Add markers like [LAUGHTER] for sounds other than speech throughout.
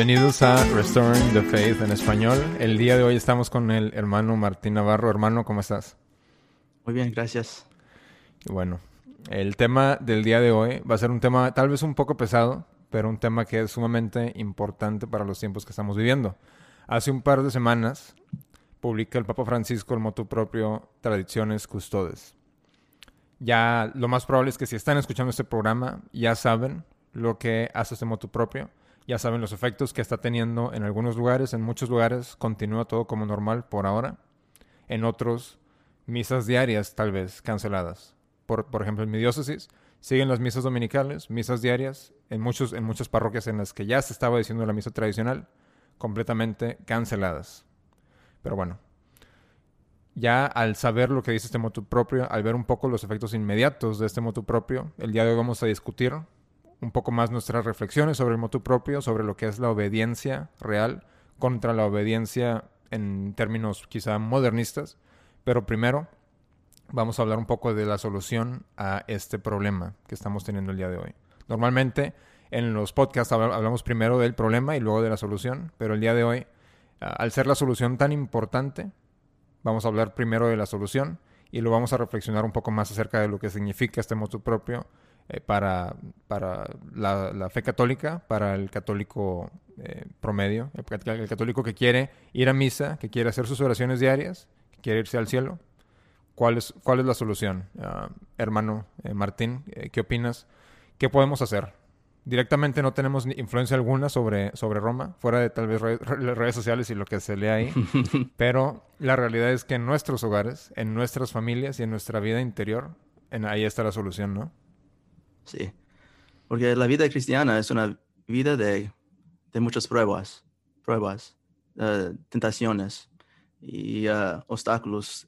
Bienvenidos a Restoring the Faith en español. El día de hoy estamos con el hermano Martín Navarro. Hermano, ¿cómo estás? Muy bien, gracias. Bueno, el tema del día de hoy va a ser un tema tal vez un poco pesado, pero un tema que es sumamente importante para los tiempos que estamos viviendo. Hace un par de semanas publica el Papa Francisco el motu propio Tradiciones Custodes. Ya lo más probable es que si están escuchando este programa ya saben lo que hace este motu propio ya saben los efectos que está teniendo en algunos lugares, en muchos lugares continúa todo como normal por ahora. En otros, misas diarias tal vez canceladas. Por, por ejemplo, en mi diócesis siguen las misas dominicales, misas diarias, en, muchos, en muchas parroquias en las que ya se estaba diciendo la misa tradicional, completamente canceladas. Pero bueno, ya al saber lo que dice este motu propio, al ver un poco los efectos inmediatos de este motu propio, el día de hoy vamos a discutir un poco más nuestras reflexiones sobre el motu propio, sobre lo que es la obediencia real contra la obediencia en términos quizá modernistas. Pero primero vamos a hablar un poco de la solución a este problema que estamos teniendo el día de hoy. Normalmente en los podcasts hablamos primero del problema y luego de la solución, pero el día de hoy, al ser la solución tan importante, vamos a hablar primero de la solución y lo vamos a reflexionar un poco más acerca de lo que significa este motu propio eh, para, para la, fe católica, para el católico eh, promedio, el, católico que quiere ir a misa, que quiere hacer sus oraciones diarias, que quiere irse al cielo. ¿Cuál es, cuál es la solución? Ah, hermano eh, Martín, ¿qué opinas? ¿Qué podemos hacer? Directamente no tenemos influencia alguna sobre, sobre Roma, fuera de tal vez redes sociales y lo que se lee ahí, [LAUGHS] pero la realidad es que en nuestros hogares, en nuestras familias y en nuestra vida interior, en, ahí está la solución, ¿no? Sí, porque la vida cristiana es una vida de, muchas pruebas, pruebas, eh, tentaciones y eh, obstáculos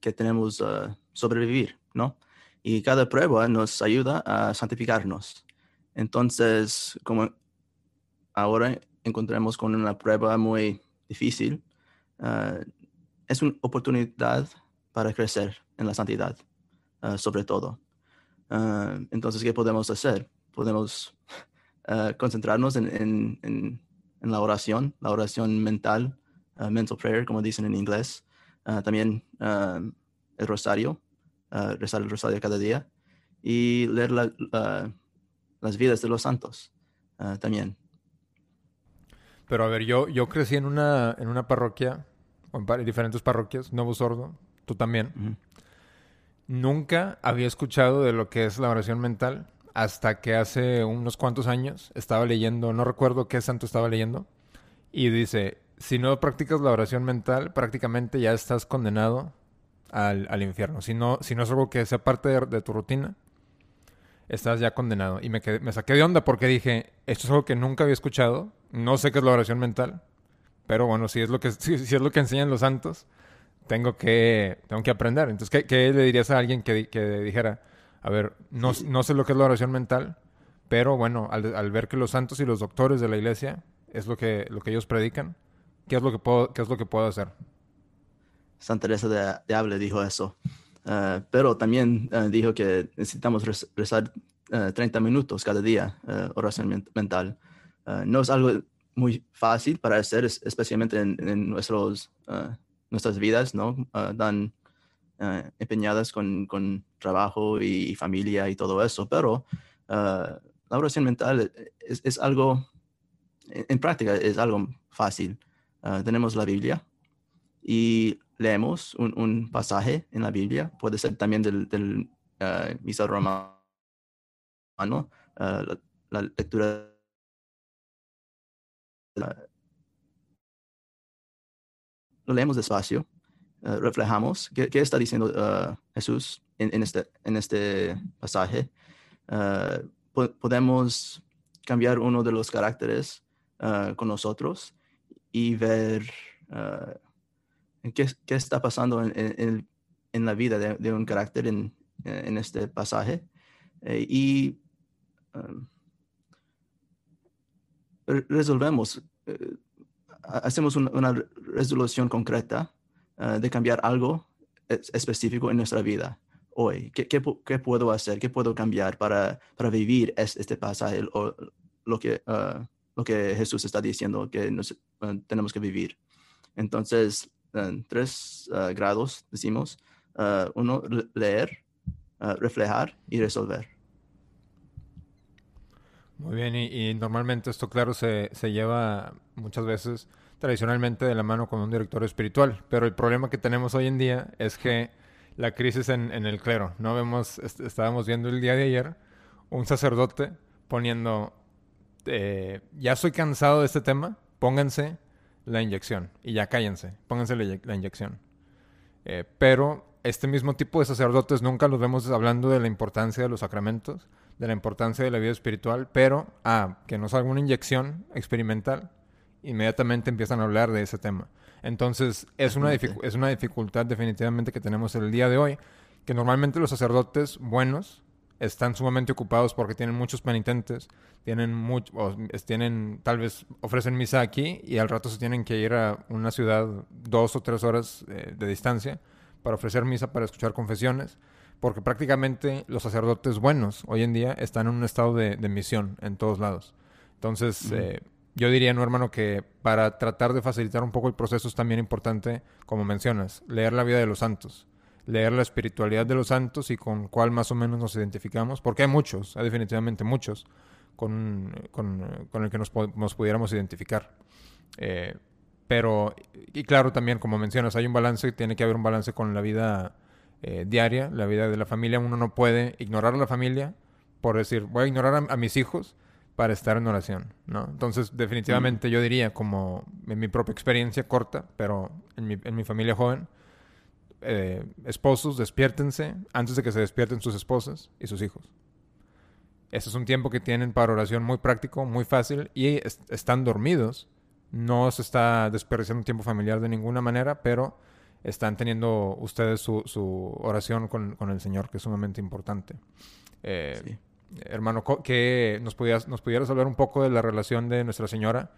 que tenemos uh, sobrevivir, ¿no? Y cada prueba nos ayuda a santificarnos. Entonces, como ahora encontramos con una prueba muy difícil, es una oportunidad para crecer en la santidad, sobre todo. Ah, entonces, ¿qué podemos hacer? Podemos ah, concentrarnos en, la oración, la oración mental, uh, mental prayer, como dicen en inglés. también el rosario, rezar el rosario cada día y leer las vidas de los santos también. Pero a ver, yo, yo crecí en una, en una parroquia, en diferentes parroquias, Nuevo Sordo, tú también. Nunca había escuchado de lo que es la oración mental hasta que hace unos cuantos años estaba leyendo, no recuerdo qué santo estaba leyendo, y dice, si no practicas la oración mental, prácticamente ya estás condenado al, infierno. Si no, si no es algo que sea parte de, tu rutina, estás ya condenado. Y me, me saqué de onda porque dije, esto es algo que nunca había escuchado, no sé qué es la oración mental, pero bueno, si es lo que, [LAUGHS] si es lo que enseñan los santos, tengo que, tengo que aprender. Entonces, ¿qué, le dirías a alguien que, dijera, a ver, no, no, sé lo que es la oración mental, pero bueno, al, ver que los santos y los doctores de la iglesia es lo que, lo que ellos predican, ¿qué es lo que puedo, qué es lo que puedo hacer? Santa Teresa de, de Ávila dijo eso. Uh, pero también uh, dijo que necesitamos rezar 30 uh, minutos cada día, oración mental. no es algo muy fácil para hacer, especialmente en, en nuestros nuestras vidas, ¿no? Uh, dan uh, empeñadas con, con, trabajo y familia y todo eso, pero uh, la oración mental es, es, algo, en práctica es algo fácil. tenemos la Biblia y leemos un, un, pasaje en la Biblia, puede ser también del, del misa romano, la, la, lectura lo leemos despacio, uh, reflejamos qué, qué, está diciendo uh, Jesús en, este, en este pasaje. Po podemos cambiar uno de los caracteres con nosotros y ver qué, qué, está pasando en, en, en la vida de, de, un carácter en, en este pasaje. y resolvemos hacemos una, resolución concreta ah, de cambiar algo específico en nuestra vida hoy. ¿Qué, qué, puedo hacer? ¿Qué puedo cambiar para, para vivir este pasaje o lo que, uh, lo que Jesús está diciendo que nos, tenemos que vivir. Entonces, tres grados, decimos. uno, leer, reflejar y resolver. Muy bien, y, normalmente esto, claro, se, se, lleva muchas veces tradicionalmente de la mano con un director espiritual, pero el problema que tenemos hoy en día es que la crisis en, el clero, ¿no? Vemos, estábamos viendo el día de ayer un sacerdote poniendo, eh, ya soy cansado de este tema, pónganse la inyección y ya cállense, pónganse la, inyección. Eh, pero este mismo tipo de sacerdotes nunca los vemos hablando de la importancia de los sacramentos, de la importancia de la vida espiritual, pero, ah, que nos haga una inyección experimental, inmediatamente empiezan a hablar de ese tema. Entonces, es una, es una dificultad definitivamente que tenemos el día de hoy, que normalmente los sacerdotes buenos están sumamente ocupados porque tienen muchos penitentes, tienen mucho, tienen, tal vez ofrecen misa aquí y al rato se tienen que ir a una ciudad dos o tres horas eh, de distancia para ofrecer misa, para escuchar confesiones, porque prácticamente los sacerdotes buenos hoy en día están en un estado de, misión en todos lados. Entonces, eh, yo diría, no hermano, que para tratar de facilitar un poco el proceso es también importante, como mencionas, leer la vida de los santos leer la espiritualidad de los santos y con cuál más o menos nos identificamos, porque hay muchos, hay definitivamente muchos, con, con, con el que nos, nos, pudiéramos identificar. Eh, pero, y claro, también, como mencionas, hay un balance, tiene que haber un balance con la vida eh, diaria, la vida de la familia. Uno no puede ignorar a la familia por decir, voy a ignorar a, mis hijos para estar en oración, ¿no? Entonces, definitivamente yo diría, como en mi propia experiencia corta, pero en mi, en mi familia joven, eh, esposos, despiértense antes de que se despierten sus esposas y sus hijos. Este es un tiempo que tienen para oración muy práctico, muy fácil y están dormidos. No se está desperdiciando tiempo familiar de ninguna manera, pero están teniendo ustedes su, oración con, el Señor, que es sumamente importante. Eh, hermano, que nos pudieras, nos pudieras hablar un poco de la relación de Nuestra Señora,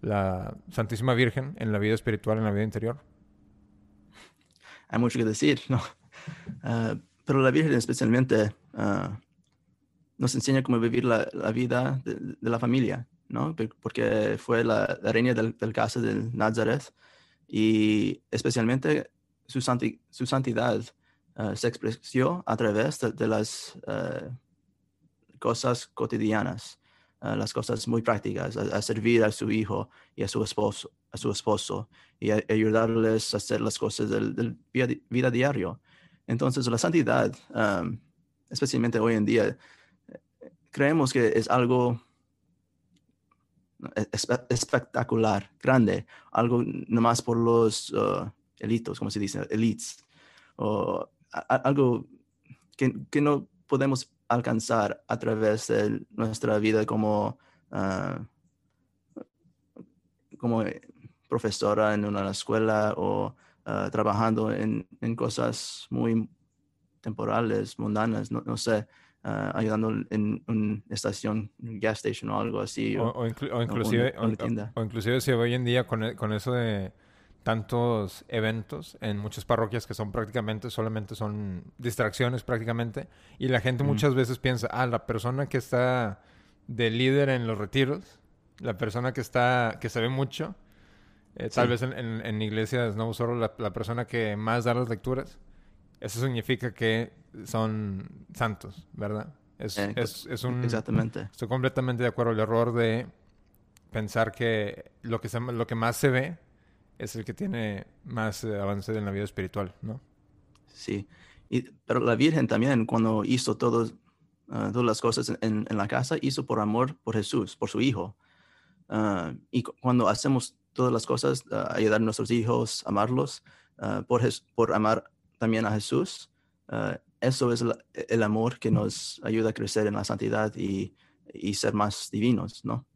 la Santísima Virgen, en la vida espiritual, en la vida interior hay mucho que decir, ¿no? [LAUGHS] Ah, pero la Virgen especialmente ah, nos enseña cómo vivir la, vida de, la familia, ¿no? Porque fue la, reina del, del caso de Nazaret y especialmente su, su santidad ah, se expresó a través de, las cosas cotidianas. las cosas muy prácticas, a, servir a su hijo y a su esposo, a su esposo y ayudarles a hacer las cosas del, vida, diario. Entonces, la santidad, especialmente hoy en día, creemos que es algo espectacular, grande, algo nomás por los uh, elitos, como se dice, elites, o algo que, que, no podemos alcanzar a través de nuestra vida como, uh, como profesora en una escuela o ah, trabajando en, en, cosas muy temporales, mundanas, no, no sé, uh, ayudando en una estación, gas station o algo así. O, o, inclusive, o, inclusive si hoy en día con, e, con eso de tantos eventos en muchas parroquias que son prácticamente solamente son distracciones prácticamente y la gente muchas veces piensa ah la persona que está de líder en los retiros la persona que está que se ve mucho eh, tal vez en, en, iglesias no solo la, persona que más da las lecturas. Eso significa que son santos, ¿verdad? Es, eh, es, un, exactamente. Estoy completamente de acuerdo. El error de pensar que lo que, se, lo que más se ve es el que tiene más eh, avance en la vida espiritual, ¿no? Sí. Y, pero la Virgen también, cuando hizo todo, ah, todas las cosas en, en, la casa, hizo por amor por Jesús, por su Hijo. Ah, y cuando hacemos todas las cosas, ah, ayudar a nuestros hijos, amarlos, por, por amar también a Jesús. Uh, eso es el amor que nos ayuda a crecer en la santidad y, y ser más divinos, ¿no?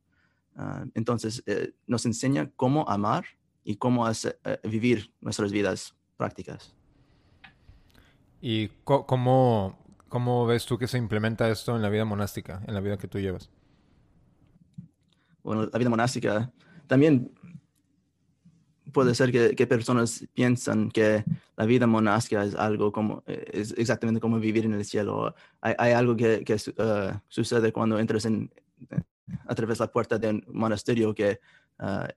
entonces, eh, nos enseña cómo amar y cómo hacer, eh, vivir nuestras vidas prácticas. ¿Y cómo, cómo ves tú que se implementa esto en la vida monástica, en la vida que tú llevas? Bueno, la vida monástica también puede ser que, personas piensan que la vida monástica es algo como, eh, es exactamente como vivir en el cielo. Hay, algo que, uh, sucede cuando entras en, a través de la puerta de un monasterio que ah,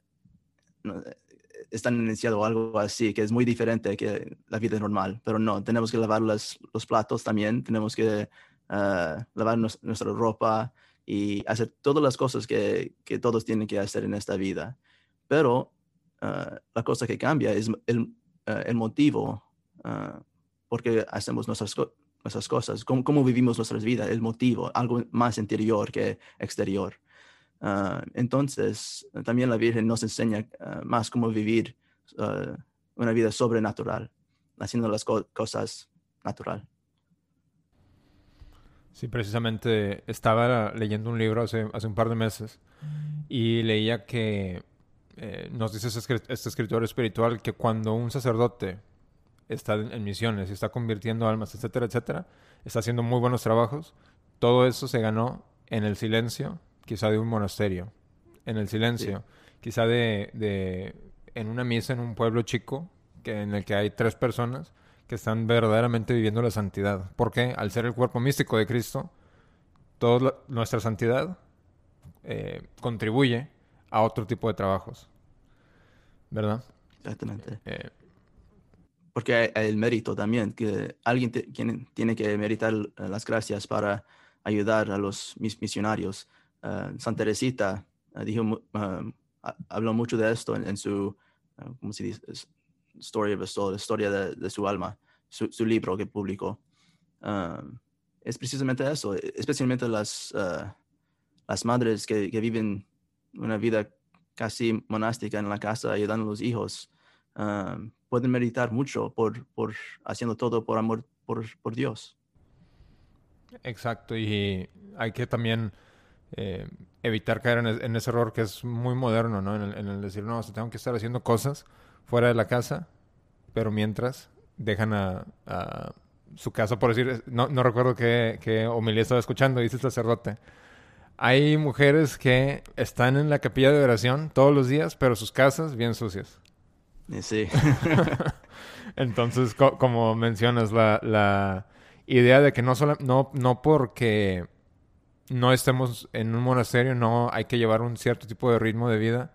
están iniciado algo así, que es muy diferente que la vida normal, pero no, tenemos que lavar los, los platos también, tenemos que uh, lavar nuestra ropa y hacer todas las cosas que, que, todos tienen que hacer en esta vida. Pero uh, la cosa que cambia es el, uh, el motivo por qué hacemos nuestras, nuestras cosas, cómo, cómo, vivimos nuestras vidas, el motivo, algo más interior que exterior. Uh, entonces, también la Virgen nos enseña uh, más cómo vivir uh, una vida sobrenatural, haciendo las co cosas natural. Sí, precisamente estaba leyendo un libro hace, hace un par de meses y leía que eh, nos dice este escritor espiritual que cuando un sacerdote está en misiones y está convirtiendo almas, etcétera, etcétera, está haciendo muy buenos trabajos, todo eso se ganó en el silencio quizá de un monasterio, en el silencio, quizá de, de, en una misa en un pueblo chico, que, en el que hay tres personas que están verdaderamente viviendo la santidad. Porque al ser el cuerpo místico de Cristo, toda nuestra santidad eh, contribuye a otro tipo de trabajos. ¿Verdad? Exactamente. Eh, porque hay, el mérito también, que alguien tiene que meritar las gracias para ayudar a los misionarios. Eh, Santa Teresita eh, dijo, eh, habló mucho de esto en, su, ¿cómo se dice? Story of a Soul, la historia de, su alma, su, libro que publicó. es precisamente eso, especialmente las, las madres que, que, viven una vida casi monástica en la casa ayudando a los hijos. pueden meditar mucho por, por haciendo todo por amor por, por Dios. Exacto, y hay que también eh, evitar caer en, ese error que es muy moderno, ¿no? En el, decir, no, tengo que estar haciendo cosas fuera de la casa, pero mientras dejan a, su casa, por decir, no, no recuerdo qué, qué homilía estaba escuchando, dice el sacerdote. Hay mujeres que están en la capilla de oración todos los días, pero sus casas bien sucias. Sí. [LAUGHS] Entonces, como mencionas, la, la idea de que no, solo, no, no porque no estemos en un monasterio, no hay que llevar un cierto tipo de ritmo de vida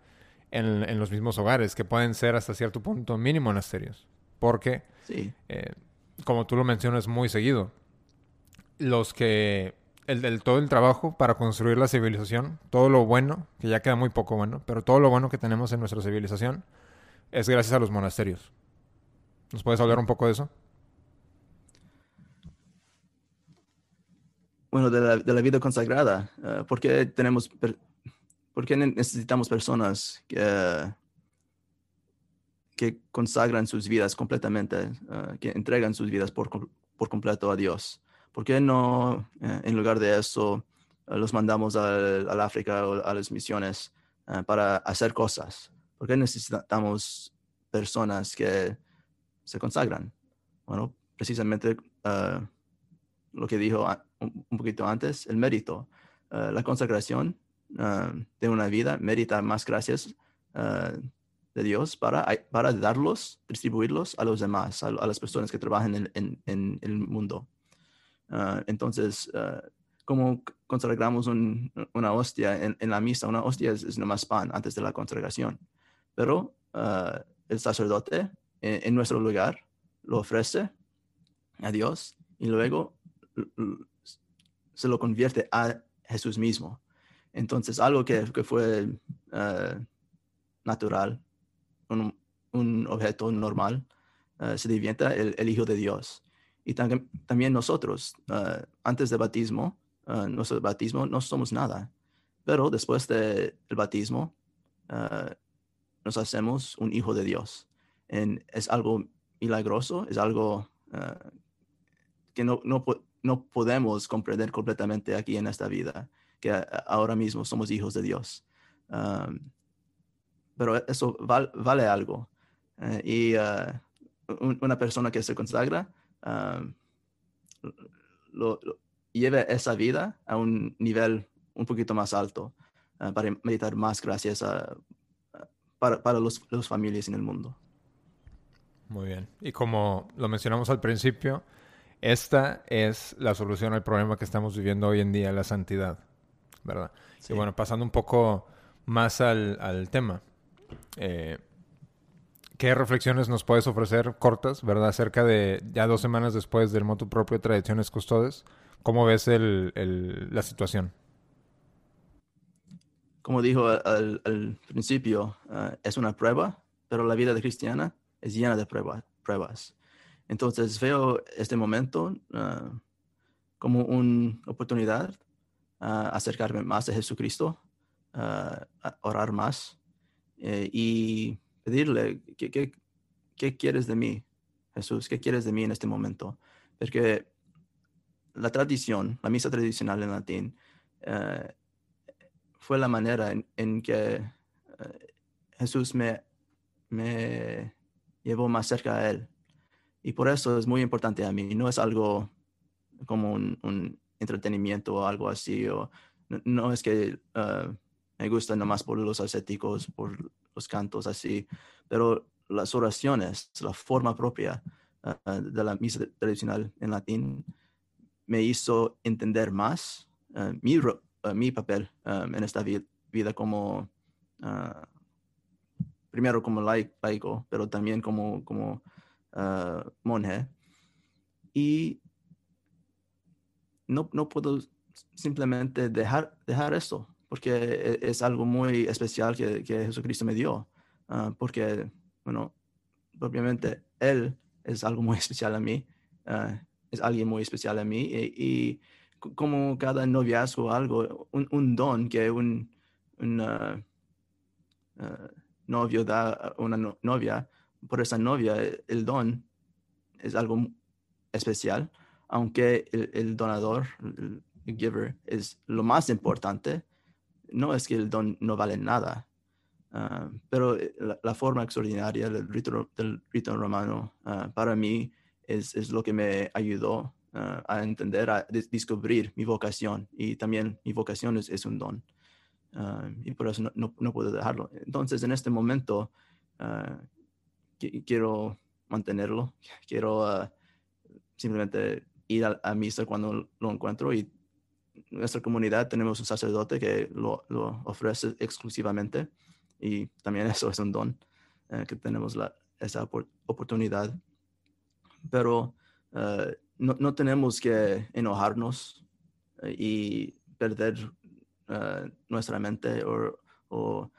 en, los mismos hogares, que pueden ser hasta cierto punto mini monasterios. Porque, sí. Eh, como tú lo mencionas muy seguido, los que el, todo el trabajo para construir la civilización, todo lo bueno, que ya queda muy poco bueno, pero todo lo bueno que tenemos en nuestra civilización es gracias a los monasterios. ¿Nos puedes hablar un poco de eso? bueno, de la, de la vida consagrada. Uh, ¿por, qué tenemos, ¿Por qué necesitamos personas que, que consagran sus vidas completamente, uh, que entregan sus vidas por, por completo a Dios? ¿Por qué no, uh, en lugar de eso, los mandamos al, África o a las misiones para hacer cosas? ¿Por qué necesitamos personas que se consagran? Bueno, precisamente lo que dijo un, poquito antes, el mérito. Eh, la consagración eh, de una vida merita más gracias eh, de Dios para, para darlos, distribuirlos a los demás, a, las personas que trabajan en, el mundo. Entonces, como consagramos una hostia en, la misa, una hostia es, nomás pan antes de la consagración, pero el sacerdote en, nuestro lugar lo ofrece a Dios y luego se lo convierte a Jesús mismo. Entonces, algo que, fue eh, natural, un, un, objeto normal, uh, se divienta el, Hijo de Dios. Y también nosotros, uh, antes del bautismo, nuestro bautismo no somos nada, pero después del bautismo nos hacemos un Hijo de Dios. En, es algo milagroso, es algo que no, no, no podemos comprender completamente aquí en esta vida, que ahora mismo somos hijos de Dios. pero eso vale algo. Eh, y uh, una persona que se consagra lo, lleva esa vida a un nivel un poquito más alto uh, para meditar más gracias a, para, para los, las familias en el mundo. Muy bien. Y como lo mencionamos al principio, esta es la solución al problema que estamos viviendo hoy en día, la santidad. ¿verdad? Sí. Y bueno, pasando un poco más al, al tema. eh, ¿Qué reflexiones nos puedes ofrecer cortas, verdad? Acerca de ya dos semanas después del motu propio Tradiciones Custodes. ¿Cómo ves el, el- la situación? Como dijo al, al principio, ah, es una prueba, pero la vida de cristiana es llena de prueba- pruebas. Entonces veo este momento ah, como una oportunidad a acercarme más a Jesucristo, a orar más eh, y pedirle, ¿qué, qué, qué quieres de mí, Jesús? ¿Qué quieres de mí en este momento? Porque la tradición, la misa tradicional en latín, eh, fue la manera en, que eh, Jesús me, me llevó más cerca a Él. Y por eso es muy importante a mí. No es algo como un, entretenimiento o algo así. O, no, no es que eh, me gusta nomás por los ascéticos, por los cantos así, pero las oraciones, la forma propia eh, de la misa tradicional en latín, me hizo entender más eh, mi, mi papel en esta vi- vida como, ah, primero como lai- laico, pero también como, como ah, monje. Y no, no puedo simplemente dejar, dejar esto, porque e- es algo muy especial que, que Jesucristo me dio, ah, porque, bueno, obviamente Él es algo muy [LAUGHS] especial a mí, ah, es alguien muy especial a mí, y, y como cada noviazgo algo, un, un don que un, un, ah, novio da a una no- novia, por esa novia, eh, el don es algo especial, aunque el, el donador, el, el giver, es lo más importante, no es que el don no vale nada, ah, pero eh, la, forma extraordinaria del rito, del rito romano ah, para mí es, es lo que me ayudó ah, a entender, a des- descubrir mi vocación y también mi vocación es, es un don. Y por eso no, no- puedo dejarlo. Entonces, en este momento, qui- quiero mantenerlo, [LAUGHS] quiero simplemente ir a, a misa cuando lo encuentro y nuestra comunidad tenemos un sacerdote que lo, ofrece exclusivamente y también [LAUGHS] eso es un don eh, que tenemos la, esa opor- oportunidad. Pero eh, no, no tenemos que enojarnos eh, y perder nuestra mente o, o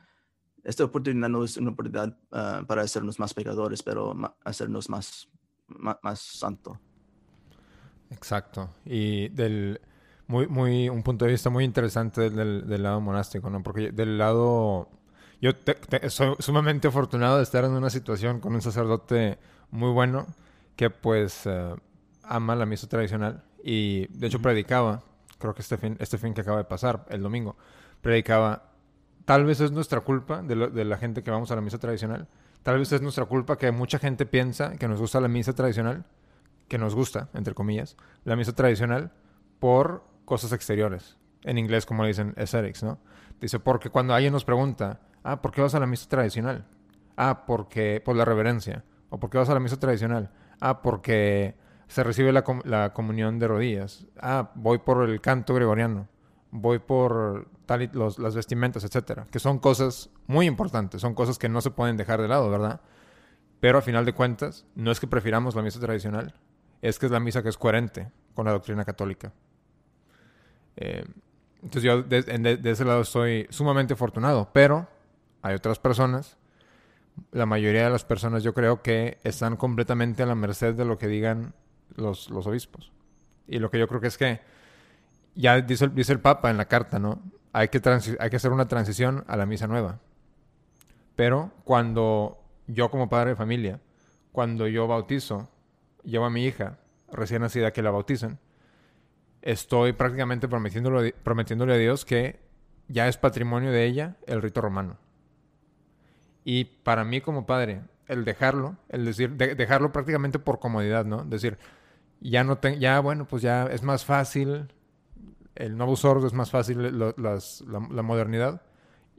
esta oportunidad no es una oportunidad para hacernos más pecadores, pero hacernos más, más, santo. Exacto. Y del muy, muy, un punto de vista muy interesante del, del lado monástico, ¿no? Porque del lado, yo te- te- soy sumamente afortunado de estar en una situación con un sacerdote muy bueno que pues eh, ama la misa tradicional y de hecho predicaba, creo que este fin, este fin que acaba de pasar, el domingo, predicaba, tal vez es nuestra culpa de, lo- de la gente que vamos a la misa tradicional, tal vez es nuestra culpa que mucha gente piensa que nos gusta la misa tradicional, que nos gusta, entre comillas, la misa tradicional por cosas exteriores. En inglés, como le dicen, aesthetics, ¿no? Dice, porque cuando alguien nos pregunta, ah, ¿por qué vas a la misa tradicional? Ah, porque por la reverencia. ¿O por qué vas a la misa tradicional? Ah, porque se recibe la, com- la comunión de rodillas. Ah, voy por el canto gregoriano. Voy por tal y los- las vestimentas, etcétera. Que son cosas muy importantes. Son cosas que no se pueden dejar de lado, ¿verdad? Pero a final de cuentas, no es que prefiramos la misa tradicional, es que es la misa que es coherente con la doctrina católica. Eh, entonces yo de, ese lado estoy sumamente afortunado, pero hay otras personas, la mayoría de las personas yo creo que están completamente a la merced de lo que digan los, los obispos. Y lo que yo creo que es que ya dice, el- dice el Papa en la carta, ¿no? Hay que, hay que hacer una transición a la misa nueva. Pero cuando yo como padre de familia, cuando yo bautizo, llevo a mi hija recién nacida que la bauticen, estoy prácticamente prometiéndole, prometiéndole a Dios que ya es patrimonio de ella el rito romano. Y para mí como padre, el dejarlo, el decir, de- dejarlo prácticamente por comodidad, ¿no? Decir, ya no te, ya bueno, pues ya es más fácil, el nuevo sordo es más fácil las- la, la modernidad.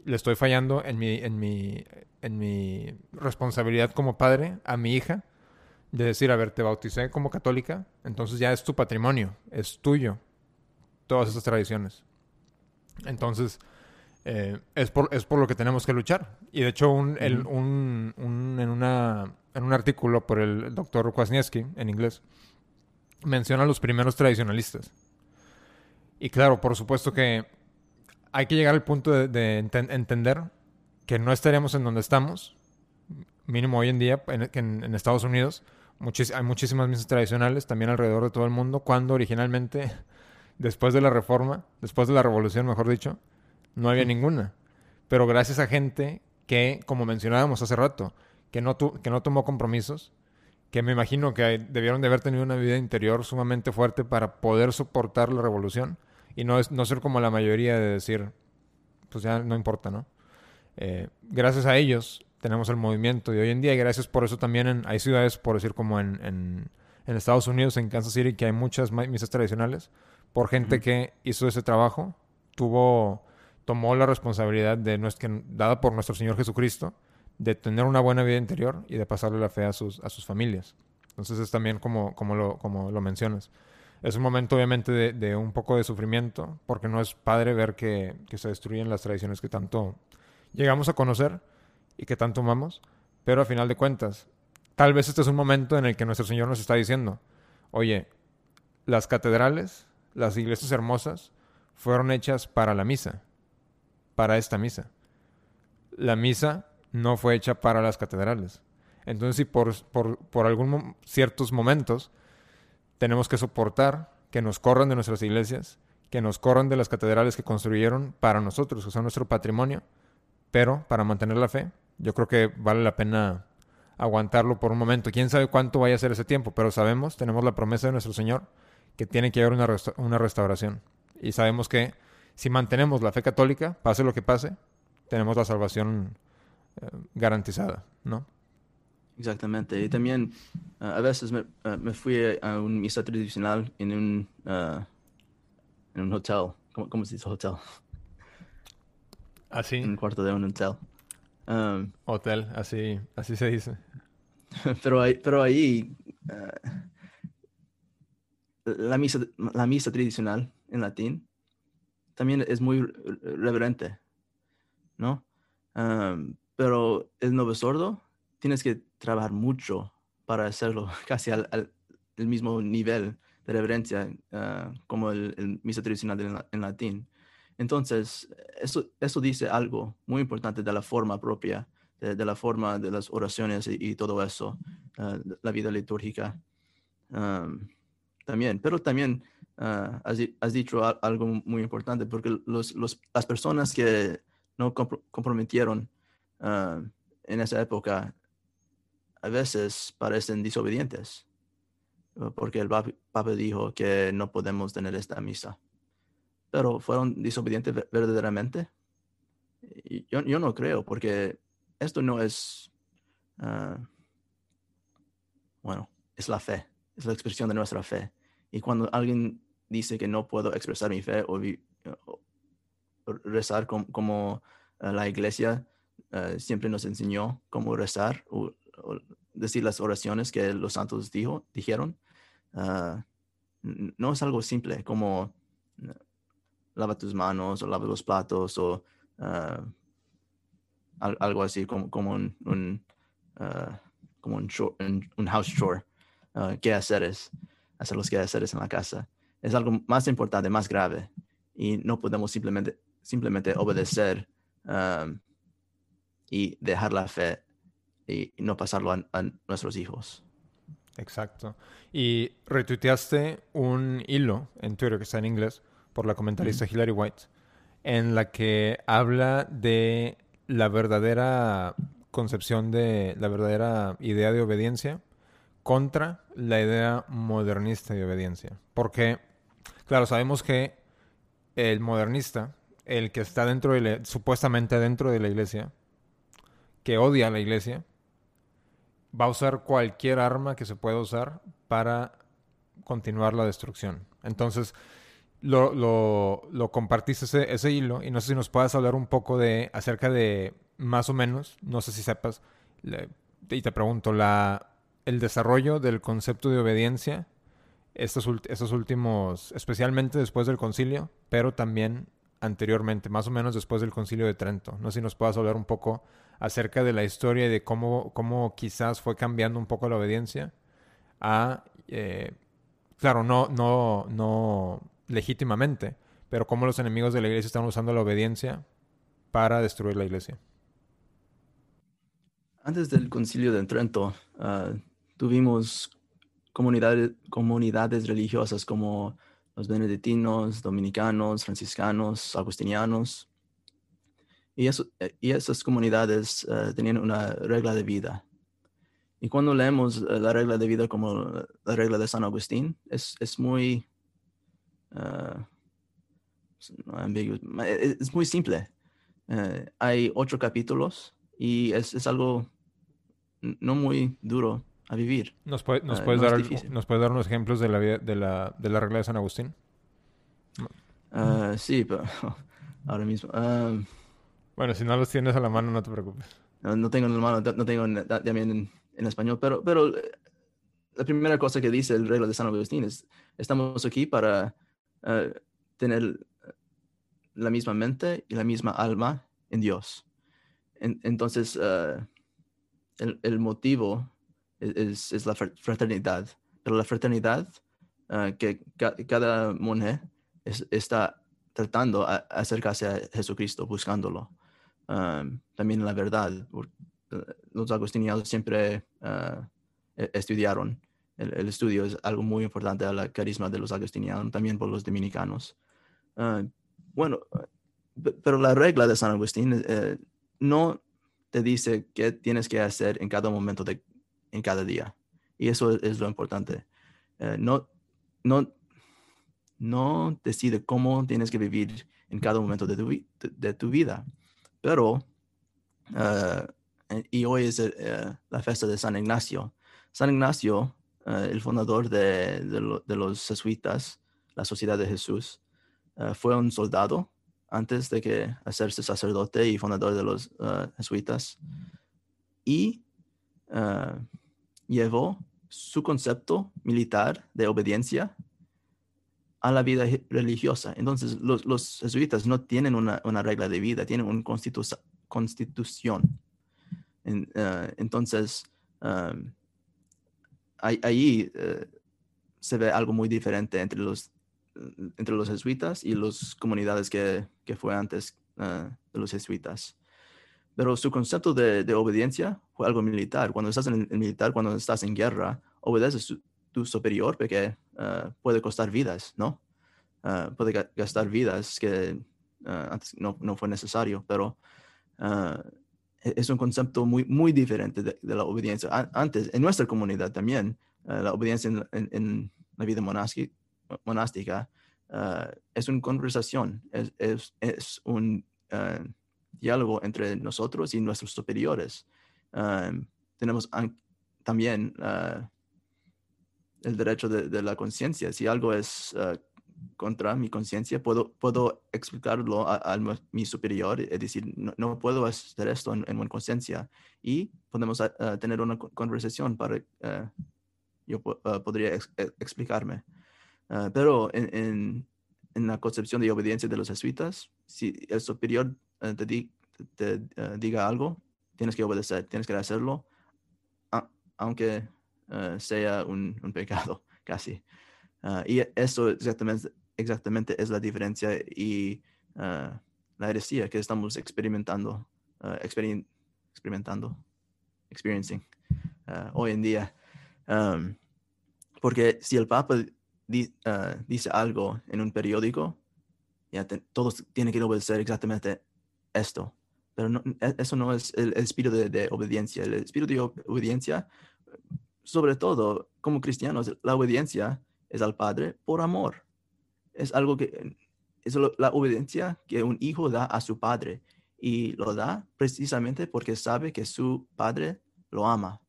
Le estoy fallando en mi, en mi, en mi responsabilidad como padre a mi hija de decir, a ver, te bauticé como católica, entonces ya es tu patrimonio, es tuyo, todas esas tradiciones. Entonces, eh, es, por, es por lo que tenemos que luchar. Y de hecho, un, el, un, un, en, una, en un artículo por el doctor Kwasniewski, en inglés, menciona a los primeros tradicionalistas. Y claro, por supuesto que hay que llegar al punto de, de entender que no estaríamos en donde estamos, mínimo hoy en día, en, en, en Estados Unidos. Hay muchísimas misas tradicionales también alrededor de todo el mundo, cuando originalmente, [LAUGHS] después de la reforma, después de la revolución, mejor dicho, no había ninguna. Pero gracias a gente que, como mencionábamos hace rato, que no, que no tomó compromisos, que me imagino que debieron de haber tenido una vida interior sumamente fuerte para poder soportar la revolución y no, es, no ser como la mayoría de decir, pues ya no importa, ¿no? Eh, gracias a ellos tenemos el movimiento de hoy en día y gracias por eso también hay ciudades, por decir como en, en, en, Estados Unidos, en Kansas City, que hay muchas misas tradicionales, por gente que hizo ese trabajo, tuvo, tomó la responsabilidad de dada por nuestro Señor Jesucristo de tener una buena vida interior y de pasarle la fe a sus, a sus familias. Entonces es también como, como, lo, como lo mencionas. Es un momento obviamente de, de, un poco de sufrimiento, porque no es padre ver que, que, se destruyen las tradiciones que tanto llegamos a conocer y que tanto amamos, pero a final de cuentas, tal vez este es un momento en el que nuestro Señor nos está diciendo, oye, las catedrales, las iglesias hermosas, fueron hechas para la misa, para esta misa. La misa no fue hecha para las catedrales. Entonces, si por, por, por algunos ciertos momentos tenemos que soportar que nos corran de nuestras iglesias, que nos corran de las catedrales que construyeron para nosotros, que son nuestro patrimonio, pero para mantener la fe, yo creo que vale la pena aguantarlo por un momento. Quién sabe cuánto vaya a ser ese tiempo, pero sabemos, tenemos la promesa de nuestro Señor, que tiene que haber una, una restauración. Y sabemos que si mantenemos la fe católica, pase lo que pase, tenemos la salvación eh, garantizada, ¿no? Exactamente. Y también uh, a veces me, uh, me, fui a un misa tradicional en un, uh, en un hotel. ¿Cómo, ¿Cómo, se dice hotel? Así. En un cuarto de un hotel. Um, hotel, así, así se dice. [LAUGHS] pero, ahí, pero ahí la, misa, la misa tradicional en latín también es muy reverente, ¿no? Um, pero el novo sordo tienes que trabajar mucho para hacerlo [LAUGHS] casi al, al el mismo nivel de reverencia uh, como el, el, misa tradicional en, en, latín. Entonces, eso, eso dice algo muy importante de la forma propia, de, la forma de las oraciones y, todo eso, uh, la vida litúrgica también. Pero también uh, has, has, dicho algo muy importante, porque los, los, las personas que no comprometieron en esa época a veces parecen desobedientes, porque el Papa dijo que no podemos tener esta misa. Pero fueron desobedientes verdaderamente. yo, yo, no creo, porque esto no es, uh, bueno, es la fe, es la expresión de nuestra fe. Y cuando alguien dice que no puedo expresar mi fe o, o rezar como, como uh, la iglesia uh, siempre nos enseñó cómo rezar o, o, decir las oraciones que los santos dijo, dijeron, no es algo simple como lava tus manos o lava los platos o uh, algo así como, un, un uh, como un, un, house chore, uh, quehaceres, hacer los quehaceres en la casa. Es algo más importante, más grave y no podemos simplemente, simplemente obedecer y dejar la fe y no pasarlo a, a nuestros hijos. Exacto. Y retuiteaste un hilo en Twitter que está en inglés por la comentarista Hilary White, en la que habla de la verdadera concepción de la verdadera idea de obediencia contra la idea modernista de obediencia. Porque, claro, sabemos que el modernista, el que está dentro de la, supuestamente dentro de la iglesia, que odia a la iglesia, va a usar cualquier arma que se pueda usar para continuar la destrucción. Entonces, lo, lo, lo compartiste ese, ese, hilo y no sé si nos puedas hablar un poco de acerca de más o menos, no sé si sepas, le, y te pregunto, la, el desarrollo del concepto de obediencia estos, últimos, especialmente después del concilio, pero también anteriormente, más o menos después del concilio de Trento. No sé si nos puedas hablar un poco acerca de la historia y de cómo, cómo quizás fue cambiando un poco la obediencia a, eh, claro, no, no, no legítimamente, pero cómo los enemigos de la iglesia están usando la obediencia para destruir la iglesia. Antes del concilio de Trento, ah, tuvimos comunidades, religiosas como los benedictinos, dominicanos, franciscanos, agustinianos. Y, esas comunidades eh, tenían una regla de vida. Y cuando leemos eh, la regla de vida como la regla de San Agustín, es muy es muy simple. hay ocho capítulos y es, es, algo no muy duro a vivir. ¿Nos, puedes, dar, ¿Nos puedes dar unos ejemplos de la, de la, de la regla de San Agustín? Ah, sí, pero [LAUGHS] ahora mismo. Ah, bueno, si no los tienes a la mano, no te preocupes. No, tengo en la mano, no tengo también en, español, pero, pero eh, la primera cosa que dice el regla de San Agustín es, estamos aquí para ah, tener la misma mente y la misma alma en Dios. entonces, el, el, motivo es, la fraternidad, pero la fraternidad que cada monje está tratando de acercarse a Jesucristo, buscándolo. también la verdad. Eh, los agustinianos siempre e-, estudiaron. El, estudio es algo muy importante a la carisma de los agustinianos, también por los dominicanos. Ah, bueno, pero la regla de San Agustín eh, no te dice qué tienes que hacer en cada momento de en cada día. Y eso es, lo importante. Eh, no, no, no decide cómo tienes que vivir en cada momento de tu, de, tu vida. Pero, eh, y hoy es eh, la fiesta de San Ignacio. San Ignacio, el fundador de, los jesuitas, la Sociedad de Jesús, fue un soldado antes de que hacerse sacerdote y fundador de los jesuitas. Y llevó su concepto militar de obediencia a la vida religiosa. Entonces, los, jesuitas no tienen una, regla de vida, tienen una constitución. Eh, entonces, ahí eh, se ve algo muy diferente entre los, entre los jesuitas y las comunidades que, que fue antes eh, de los jesuitas. Pero su concepto de, obediencia fue algo militar. Cuando estás en el militar, cuando estás en guerra, obedeces a tu superior porque ah, puede costar vidas, ¿no? Puede gastar vidas que antes no, no, fue necesario, pero es un concepto muy, muy diferente de, la obediencia. antes, en nuestra comunidad también, la obediencia en, la vida monástica, es una conversación, es, es, es un diálogo entre nosotros y nuestros superiores. tenemos también el derecho de, la conciencia. Si algo es contra mi conciencia, puedo, puedo explicarlo a, mi superior y decir, no, puedo hacer esto en, en conciencia. Y podemos ah, tener una conversación para yo podría e, explicarme. pero en, en, la concepción de obediencia de los jesuitas, si el superior eh, te, eh, diga algo, tienes que obedecer, tienes que hacerlo, aunque eh, sea un, pecado, [LAUGHS] casi. Ah, y eso exactamente, exactamente es la diferencia y la heresía que estamos experimentando, experimentando, experiencing hoy en día. porque si el Papa dice algo en un periódico, ya todos tienen que obedecer exactamente esto. Pero e, eso no es el, espíritu de, obediencia. El espíritu de obediencia, sobre todo como cristianos, la obediencia es al Padre por amor. Es algo que es la obediencia que un hijo da a su padre y lo da precisamente porque sabe que su padre lo ama.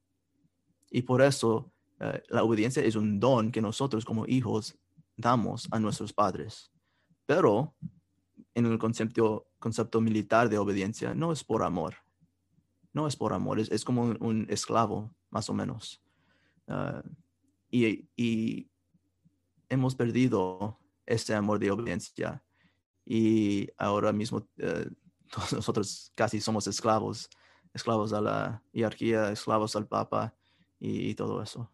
Y por eso eh, la obediencia es un don que nosotros como hijos damos a nuestros padres. Pero en el concepto, concepto militar de obediencia no es por amor. No es por amor, es, como un, esclavo, más o menos. Ah, y, hemos perdido ese amor de obediencia. y ahora mismo eh, [LAUGHS] todos nosotros casi somos esclavos, esclavos a la hierarquía, esclavos al Papa y, todo eso.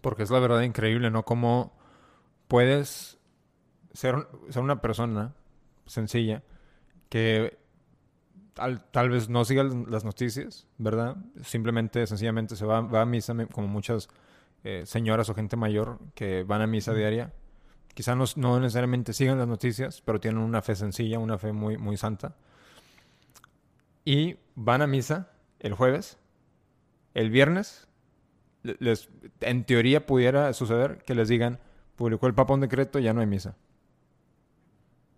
Porque es la verdad increíble, ¿no? Cómo puedes ser, ser una persona sencilla que tal, vez no siga las noticias, ¿verdad? Simplemente, sencillamente se va, va a misa como muchas eh, señoras o gente mayor que van a misa diaria. Quizá no, no, necesariamente sigan las noticias, pero tienen una fe sencilla, una fe muy, muy santa. Y van a misa el jueves. El viernes, les, en teoría pudiera suceder que les digan, publicó el Papa un decreto, ya no hay misa.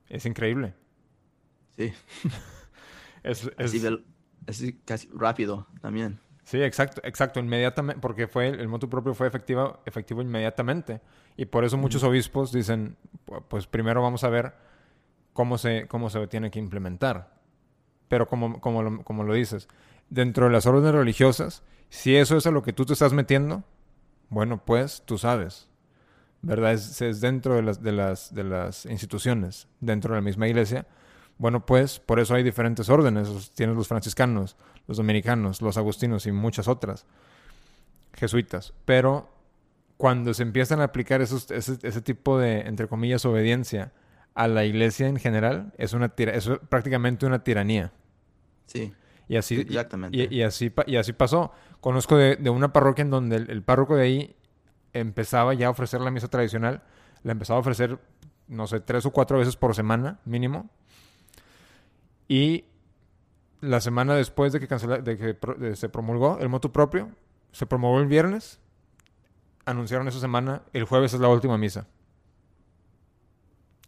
Es increíble. Sí. [LAUGHS] es, casi rápido también. Sí, exacto, exacto, inmediatamente, porque fue el, motu propio fue efectivo, efectivo inmediatamente. Y por eso muchos obispos dicen, pues primero vamos a ver cómo se, cómo se tiene que implementar. Pero como, como, lo, como lo dices, dentro de las órdenes religiosas, si eso es a lo que tú te estás metiendo, bueno, pues tú sabes. ¿Verdad? Es, es dentro de las, de, las, de las instituciones, dentro de la misma iglesia. Bueno, pues por eso hay diferentes órdenes. Tienes los franciscanos, los dominicanos, los agustinos y muchas otras jesuitas. Pero cuando se empiezan a aplicar esos, ese, tipo de, entre comillas, obediencia a la iglesia en general, es, una es prácticamente una tiranía. Sí. Y así, Exactamente. Y, así, y así pasó. Conozco de, una parroquia en donde el, párroco de ahí empezaba ya a ofrecer la misa tradicional. La empezaba a ofrecer, no sé, tres o cuatro veces por semana, mínimo. Y la semana después de que, se promulgó el moto propio, se promulgó el viernes, anunciaron esa semana, el jueves es la última misa.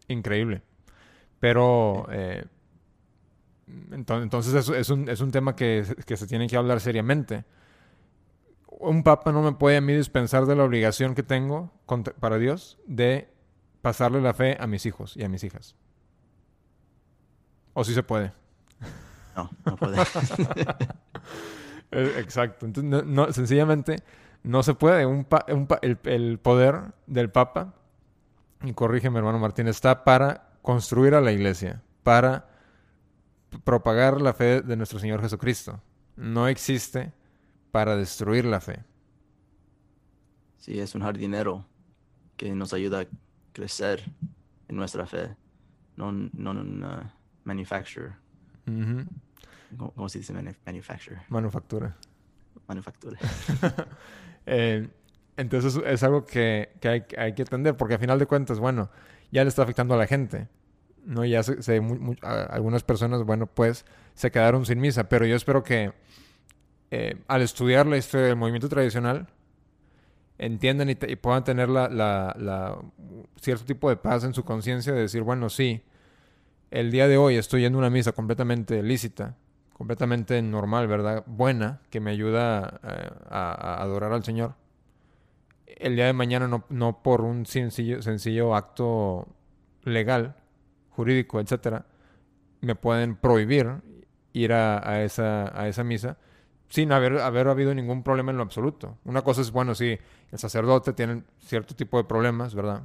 Increíble. Pero eh, entonces es, un, es, un, tema que, se tiene que hablar seriamente. Un papa no me puede a mí dispensar de la obligación que tengo para Dios de pasarle la fe a mis hijos y a mis hijas. ¿O si se puede? No, no puede. [LAUGHS] Eh, exacto. Entonces, no, sencillamente no se puede. Un el, poder del Papa, y corrígeme hermano Martín, está para construir a la iglesia, para propagar la fe de nuestro Señor Jesucristo. No existe para destruir la fe. Sí, es un jardinero que nos ayuda a crecer en nuestra fe, no, no uh, manufacturer. ¿Cómo, se dice manufacturer? Manufactura. Manufactura. [LAUGHS] Eh, entonces es algo que, hay, hay, que atender porque al final de cuentas, bueno, ya le está afectando a la gente. ¿no? Ya se, algunas personas, bueno, pues se quedaron sin misa, pero yo espero que eh, al estudiar la historia del movimiento tradicional, entiendan y, puedan tener la, la, cierto tipo de paz en su conciencia de decir, bueno, sí, el día de hoy estoy en una misa completamente lícita, completamente normal, ¿verdad? Buena, que me ayuda eh, a, adorar al Señor. El día de mañana no, no por un sencillo, sencillo acto legal, jurídico, etcétera, me pueden prohibir ir a, esa, a esa misa sin haber, haber habido ningún problema en lo absoluto. Una cosa es, bueno, si el sacerdote tiene cierto tipo de problemas, ¿verdad?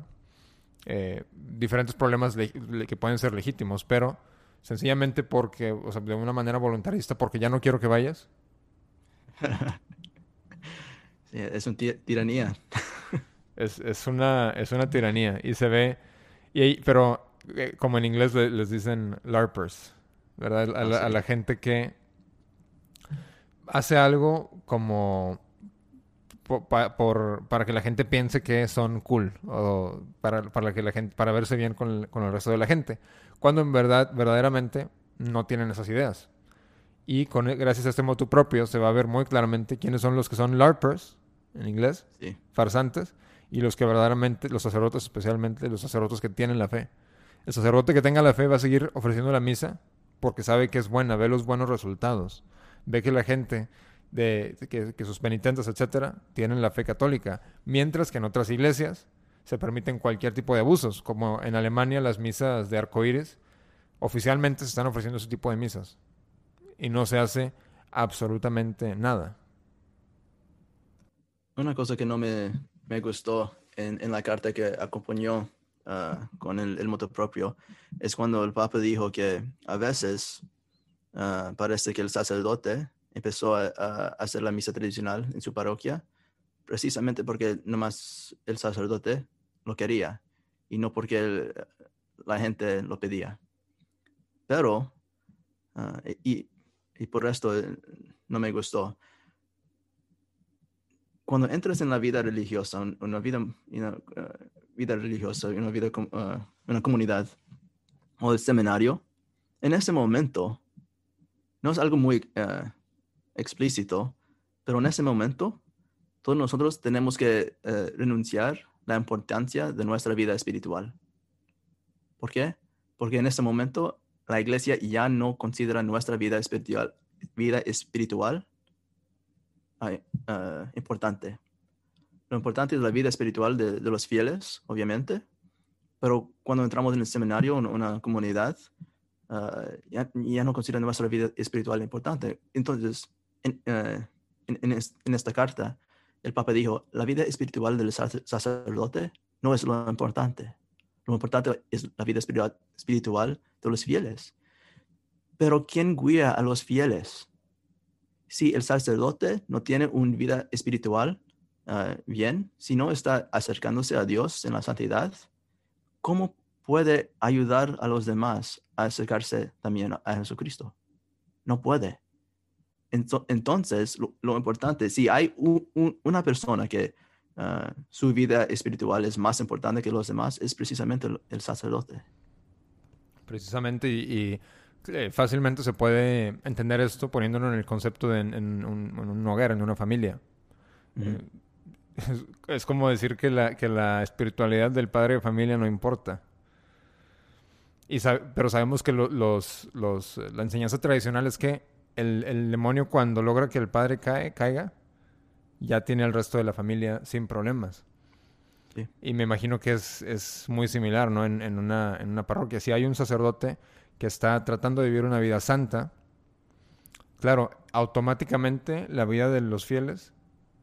Eh, diferentes problemas que pueden ser legítimos, pero sencillamente porque, o sea, de una manera voluntarista, porque ya no quiero que vayas. [LAUGHS] es una tiranía. [LAUGHS] es, una, es una tiranía y se ve, y, pero eh, como en inglés les dicen LARPers, ¿verdad? A, la, a la gente que hace algo como por, para que la gente piense que son cool o para, para que la gente para verse bien con el, con el, resto de la gente cuando en verdad verdaderamente no tienen esas ideas. Y con gracias a este motu propio se va a ver muy claramente quiénes son los que son larpers en inglés farsantes y los que verdaderamente los sacerdotes especialmente los sacerdotes que tienen la fe. El sacerdote que tenga la fe va a seguir ofreciendo la misa porque sabe que es buena ve los buenos resultados ve que la gente que, sus penitentes, etcétera, tienen la fe católica, mientras que en otras iglesias se permiten cualquier tipo de abusos, como en Alemania las misas de arcoíris oficialmente se están ofreciendo ese tipo de misas y no se hace absolutamente nada. Una cosa que no me, me gustó en, en, la carta que acompañó ah, con el, el propio es cuando el Papa dijo que a veces ah, parece que el sacerdote empezó a, a hacer la misa tradicional en su parroquia precisamente porque nomás el sacerdote lo quería y no porque el- la gente lo pedía. Pero, ah, y, y por esto eh, no me gustó. Cuando entras en la vida religiosa, un- una vida, una, ah, vida religiosa, una vida, ah, una comunidad o el seminario, en ese momento, no es algo muy ah, explícito, pero en ese momento, todos nosotros tenemos que eh, renunciar la importancia de nuestra vida espiritual. ¿Por qué? Porque en ese momento la iglesia ya no considera nuestra vida espiritual, vida espiritual ah, importante. Lo importante es la vida espiritual de, de los fieles, obviamente, pero cuando entramos en el seminario, en una comunidad, ah, ya, ya no considera nuestra vida espiritual importante. Entonces, en, eh, en- en es- en esta carta, el Papa dijo, la vida espiritual del sacer- sacerdote no es lo importante. Lo importante es la vida espiritual, de los fieles. Pero ¿quién guía a los fieles? Si el sacerdote no tiene una vida espiritual ah, bien, si no está acercándose a Dios en la santidad, ¿cómo puede ayudar a los demás a acercarse también a Jesucristo? No puede. Ento- Entonces, lo, lo importante, si hay u- u- una persona que ah, su vida espiritual es más importante que los demás, es precisamente el, el sacerdote. Precisamente, y, y, eh, fácilmente se puede entender esto poniéndolo en el concepto de en, en un, en un hogar, en una familia. Ujú. Eh, es, es como decir que la, que la espiritualidad del padre de familia no importa. Y pero sabemos que lo- los, los, la enseñanza tradicional es que el, el demonio cuando logra que el padre cae, caiga, ya tiene al resto de la familia sin problemas. Sí. Y me imagino que es, es muy similar, ¿no? En, en una, en una parroquia. Si hay un sacerdote que está tratando de vivir una vida santa, claro, automáticamente la vida de los fieles,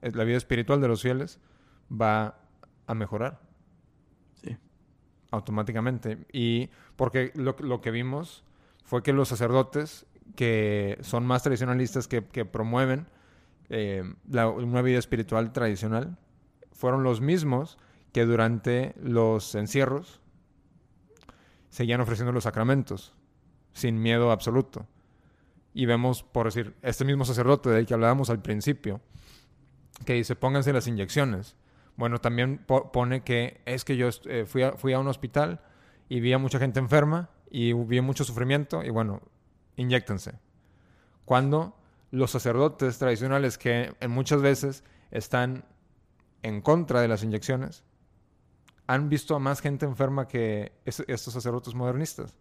eh, la vida espiritual de los fieles, va a mejorar Sí. automáticamente. Y porque lo, lo que vimos fue que los sacerdotes que son más tradicionalistas, que, promueven eh, la- una vida espiritual tradicional, fueron los mismos que durante los encierros seguían ofreciendo los sacramentos sin miedo absoluto. Y vemos, por decir, este mismo sacerdote del que hablábamos al principio, que dice, pónganse las inyecciones. Bueno, también po- pone que es que yo eh, fui, fui a un hospital y vi a mucha gente enferma y vi mucho sufrimiento y bueno, inyéctense. Cuando los sacerdotes tradicionales que en muchas veces están en contra de las inyecciones, han visto a más gente enferma que es- estos sacerdotes modernistas.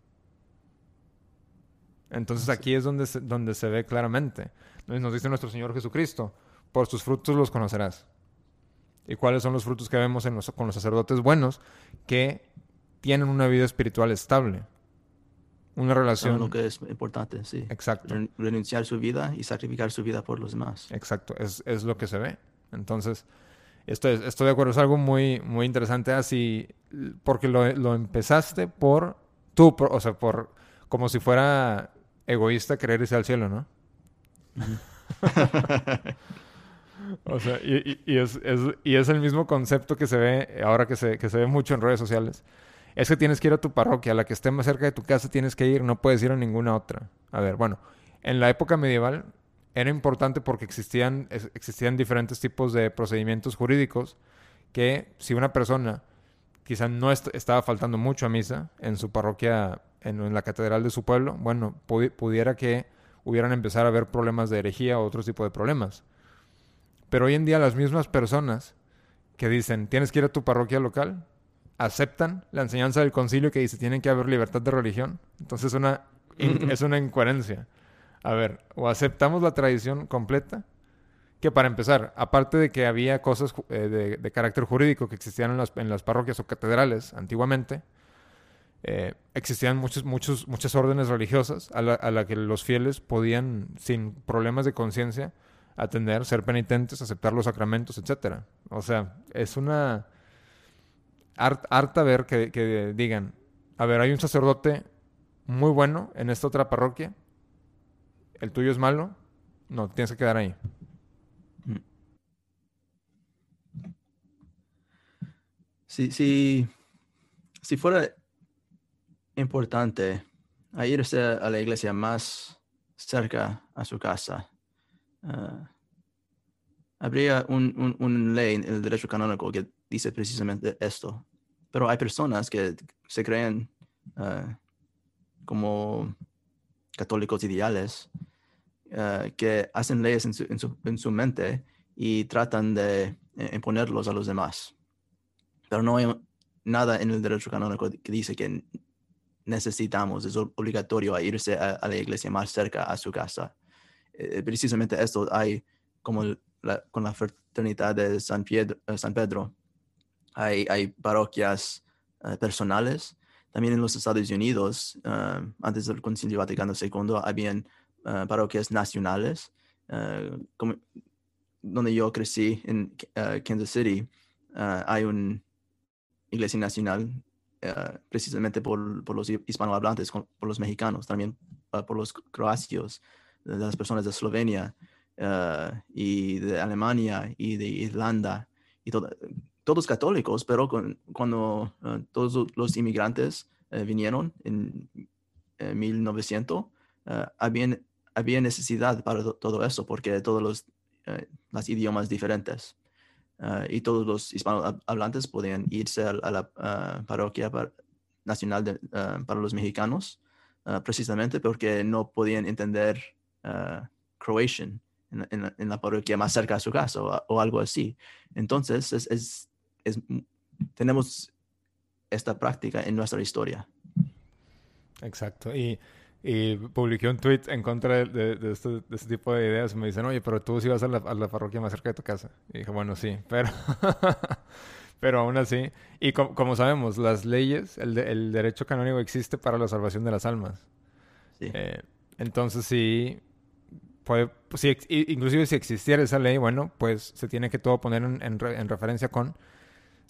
Entonces aquí es donde se, donde se ve claramente. Nos dice nuestro Señor Jesucristo, por sus frutos los conocerás. ¿Y cuáles son los frutos que vemos en los- con los sacerdotes buenos? Que tienen una vida espiritual estable. Una relación... lo que es importante, sí. Exacto. Ren- Renunciar su vida y sacrificar su vida por los demás. Exacto, es, es lo que se ve. Entonces, estoy, estoy de acuerdo, es algo muy, muy interesante así, porque lo, lo empezaste por tú, por- o sea, por como si fuera egoísta querer irse al cielo, ¿no? [LAUGHS] O sea, y, y- y es, es- y es el mismo concepto que se ve ahora que se, que se ve mucho en redes sociales. Es que tienes que ir a tu parroquia, a la que esté más cerca de tu casa tienes que ir, no puedes ir a ninguna otra. A ver, bueno, en la época medieval era importante porque existían, existían diferentes tipos de procedimientos jurídicos que si una persona quizá no est- estaba faltando mucho a misa en su parroquia, en, la catedral de su pueblo, bueno, pudi- pudiera que hubieran empezar a haber problemas de herejía o otro tipo de problemas. Pero hoy en día las mismas personas que dicen tienes que ir a tu parroquia local aceptan la enseñanza del concilio que dice tiene que haber libertad de religión. Entonces es una, [LAUGHS] es una incoherencia. A ver, o aceptamos la tradición completa, que para empezar, aparte de que había cosas eh, de, de carácter jurídico que existían en las, en las parroquias o catedrales antiguamente, eh, existían muchos, muchos, muchas órdenes religiosas a la, a la que los fieles podían, sin problemas de conciencia, atender, ser penitentes, aceptar los sacramentos, etcétera. O sea, es una... harta ver que, digan, a ver, hay un sacerdote muy bueno en esta otra parroquia, el tuyo es malo, no, tienes que quedar ahí. Mm. Si, si, si fuera importante irse a la iglesia más cerca a su casa, ah, habría una un, ley en el derecho canónico que dice precisamente esto. Pero hay personas que se creen ah, como católicos ideales ah, que hacen leyes en su, en, su, mente y tratan de eh, imponerlos a los demás. Pero no hay nada en el derecho canónico que dice que necesitamos, es obligatorio irse a, la iglesia más cerca a su casa. Eh, precisamente esto hay como con la fraternidad de San, eh, San Pedro. Hay, parroquias eh, personales. También en los Estados Unidos, antes del Concilio Vaticano II, habían parroquias nacionales. Como, donde yo crecí, en Kansas City, hay una iglesia nacional eh, precisamente por, por, los hispanohablantes, por los mexicanos, también por los croacios, las personas de Eslovenia eh, y de Alemania y de Irlanda, y todos católicos, pero cuando ah, todos los inmigrantes eh, vinieron en 1900, había, había necesidad para todo eso, porque todos los, los idiomas diferentes. Ah, y todos los hispanohablantes podían irse a, la ah, parroquia nacional ah, para los mexicanos, precisamente porque no podían entender Croatian en, la parroquia más cerca de su casa o, algo así. Entonces, es, es, tenemos esta práctica en nuestra historia. Exacto. Y y publiqué un tweet en contra de, este, este, tipo de ideas. Me dicen, oye, pero tú sí vas a la, a la parroquia más cerca de tu casa. Y dije, bueno, sí, pero, [LAUGHS] pero aún así. Y como sabemos, las leyes, el, el, derecho canónico existe para la salvación de las almas. Sí. Eh, entonces, sí, puede, pues, inclusive si existiera esa ley, bueno, pues se tiene que todo poner en, en referencia con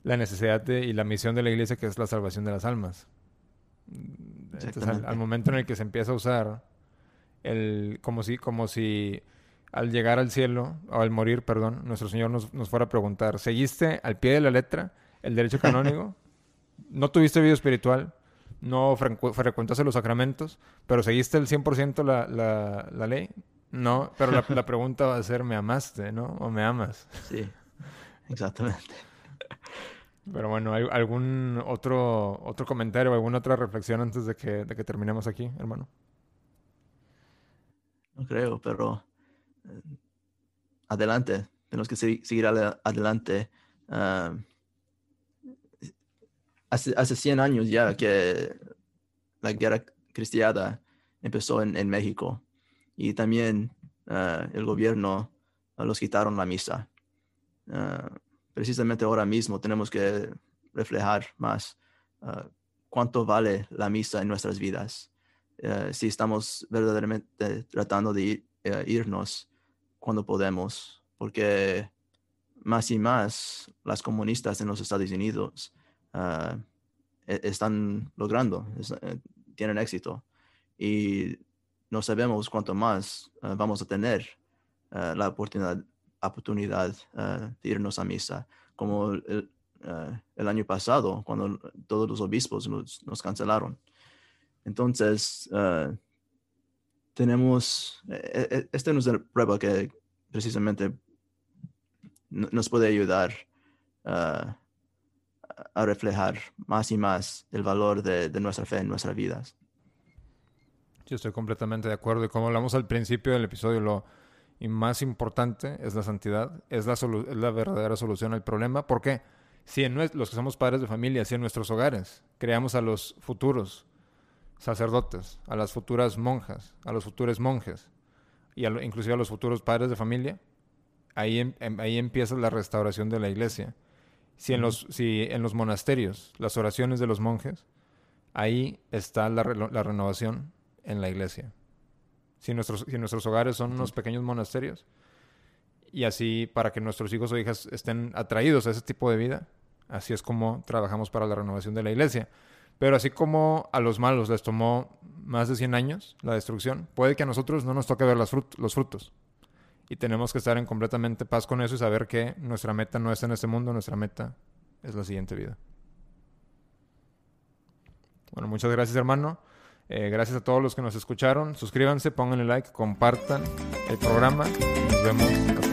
la necesidad de, y la misión de la iglesia, que es la salvación de las almas al, momento en el que se empieza a usar el como si como si al llegar al cielo o al morir, perdón, nuestro Señor nos, fuera a preguntar, ¿seguiste al pie de la letra el derecho canónico? [LAUGHS] ¿No tuviste vida espiritual? ¿No frecuentaste los sacramentos? ¿Pero seguiste el 100% la, la, la ley? No, pero la, la pregunta va a ser, ¿me amaste, no? ¿O me amas? Sí, exactamente. [LAUGHS] Pero bueno, ¿hay algún otro, otro comentario alguna otra reflexión antes de que, de que terminemos aquí, hermano? No creo, pero eh, adelante. Tenemos que seguir adelante. Ah, hace, hace 100 años ya que la guerra cristiana empezó en, en México y también ah, el gobierno los quitaron la misa. Ah, precisamente ahora mismo tenemos que reflejar más ah, cuánto vale la misa en nuestras vidas. Eh, si estamos verdaderamente tratando de eh, irnos cuando podemos, porque más y más las comunistas en los Estados Unidos ah, e-, están logrando, eh, tienen éxito y no sabemos cuánto más vamos a tener la oportunidad oportunidad eh, de irnos a misa, como el, eh, el, año pasado, cuando todos los obispos nos, cancelaron. Entonces, eh, tenemos, esta es una prueba que precisamente nos puede ayudar a reflejar más y más el valor de, de nuestra fe en nuestras vidas. Yo estoy completamente de acuerdo y como hablamos al principio del episodio, lo, y más importante es la santidad, es la, es la verdadera solución al problema. porque Si en los que somos padres de familia, si en nuestros hogares creamos a los futuros sacerdotes, a las futuras monjas, a los futuros monjes y inclusive a los futuros padres de familia, ahí, em, em, ahí empieza la restauración de la iglesia. Si en, los, si en los monasterios, las oraciones de los monjes, ahí está la, la renovación en la iglesia si nuestros, si nuestros hogares son unos pequeños monasterios. Y así para que nuestros hijos o hijas estén atraídos a ese tipo de vida, Así es como trabajamos para la renovación de la iglesia. Pero así como a los malos les tomó más de 100 años la destrucción, puede que a nosotros no nos toque ver los frutos. Y tenemos que estar en completamente paz con eso y saber que nuestra meta no es en este mundo, nuestra meta es la siguiente vida. Bueno, muchas gracias hermano. Eh, gracias a todos los que nos escucharon. Suscríbanse, pónganle like, compartan el programa. Nos vemos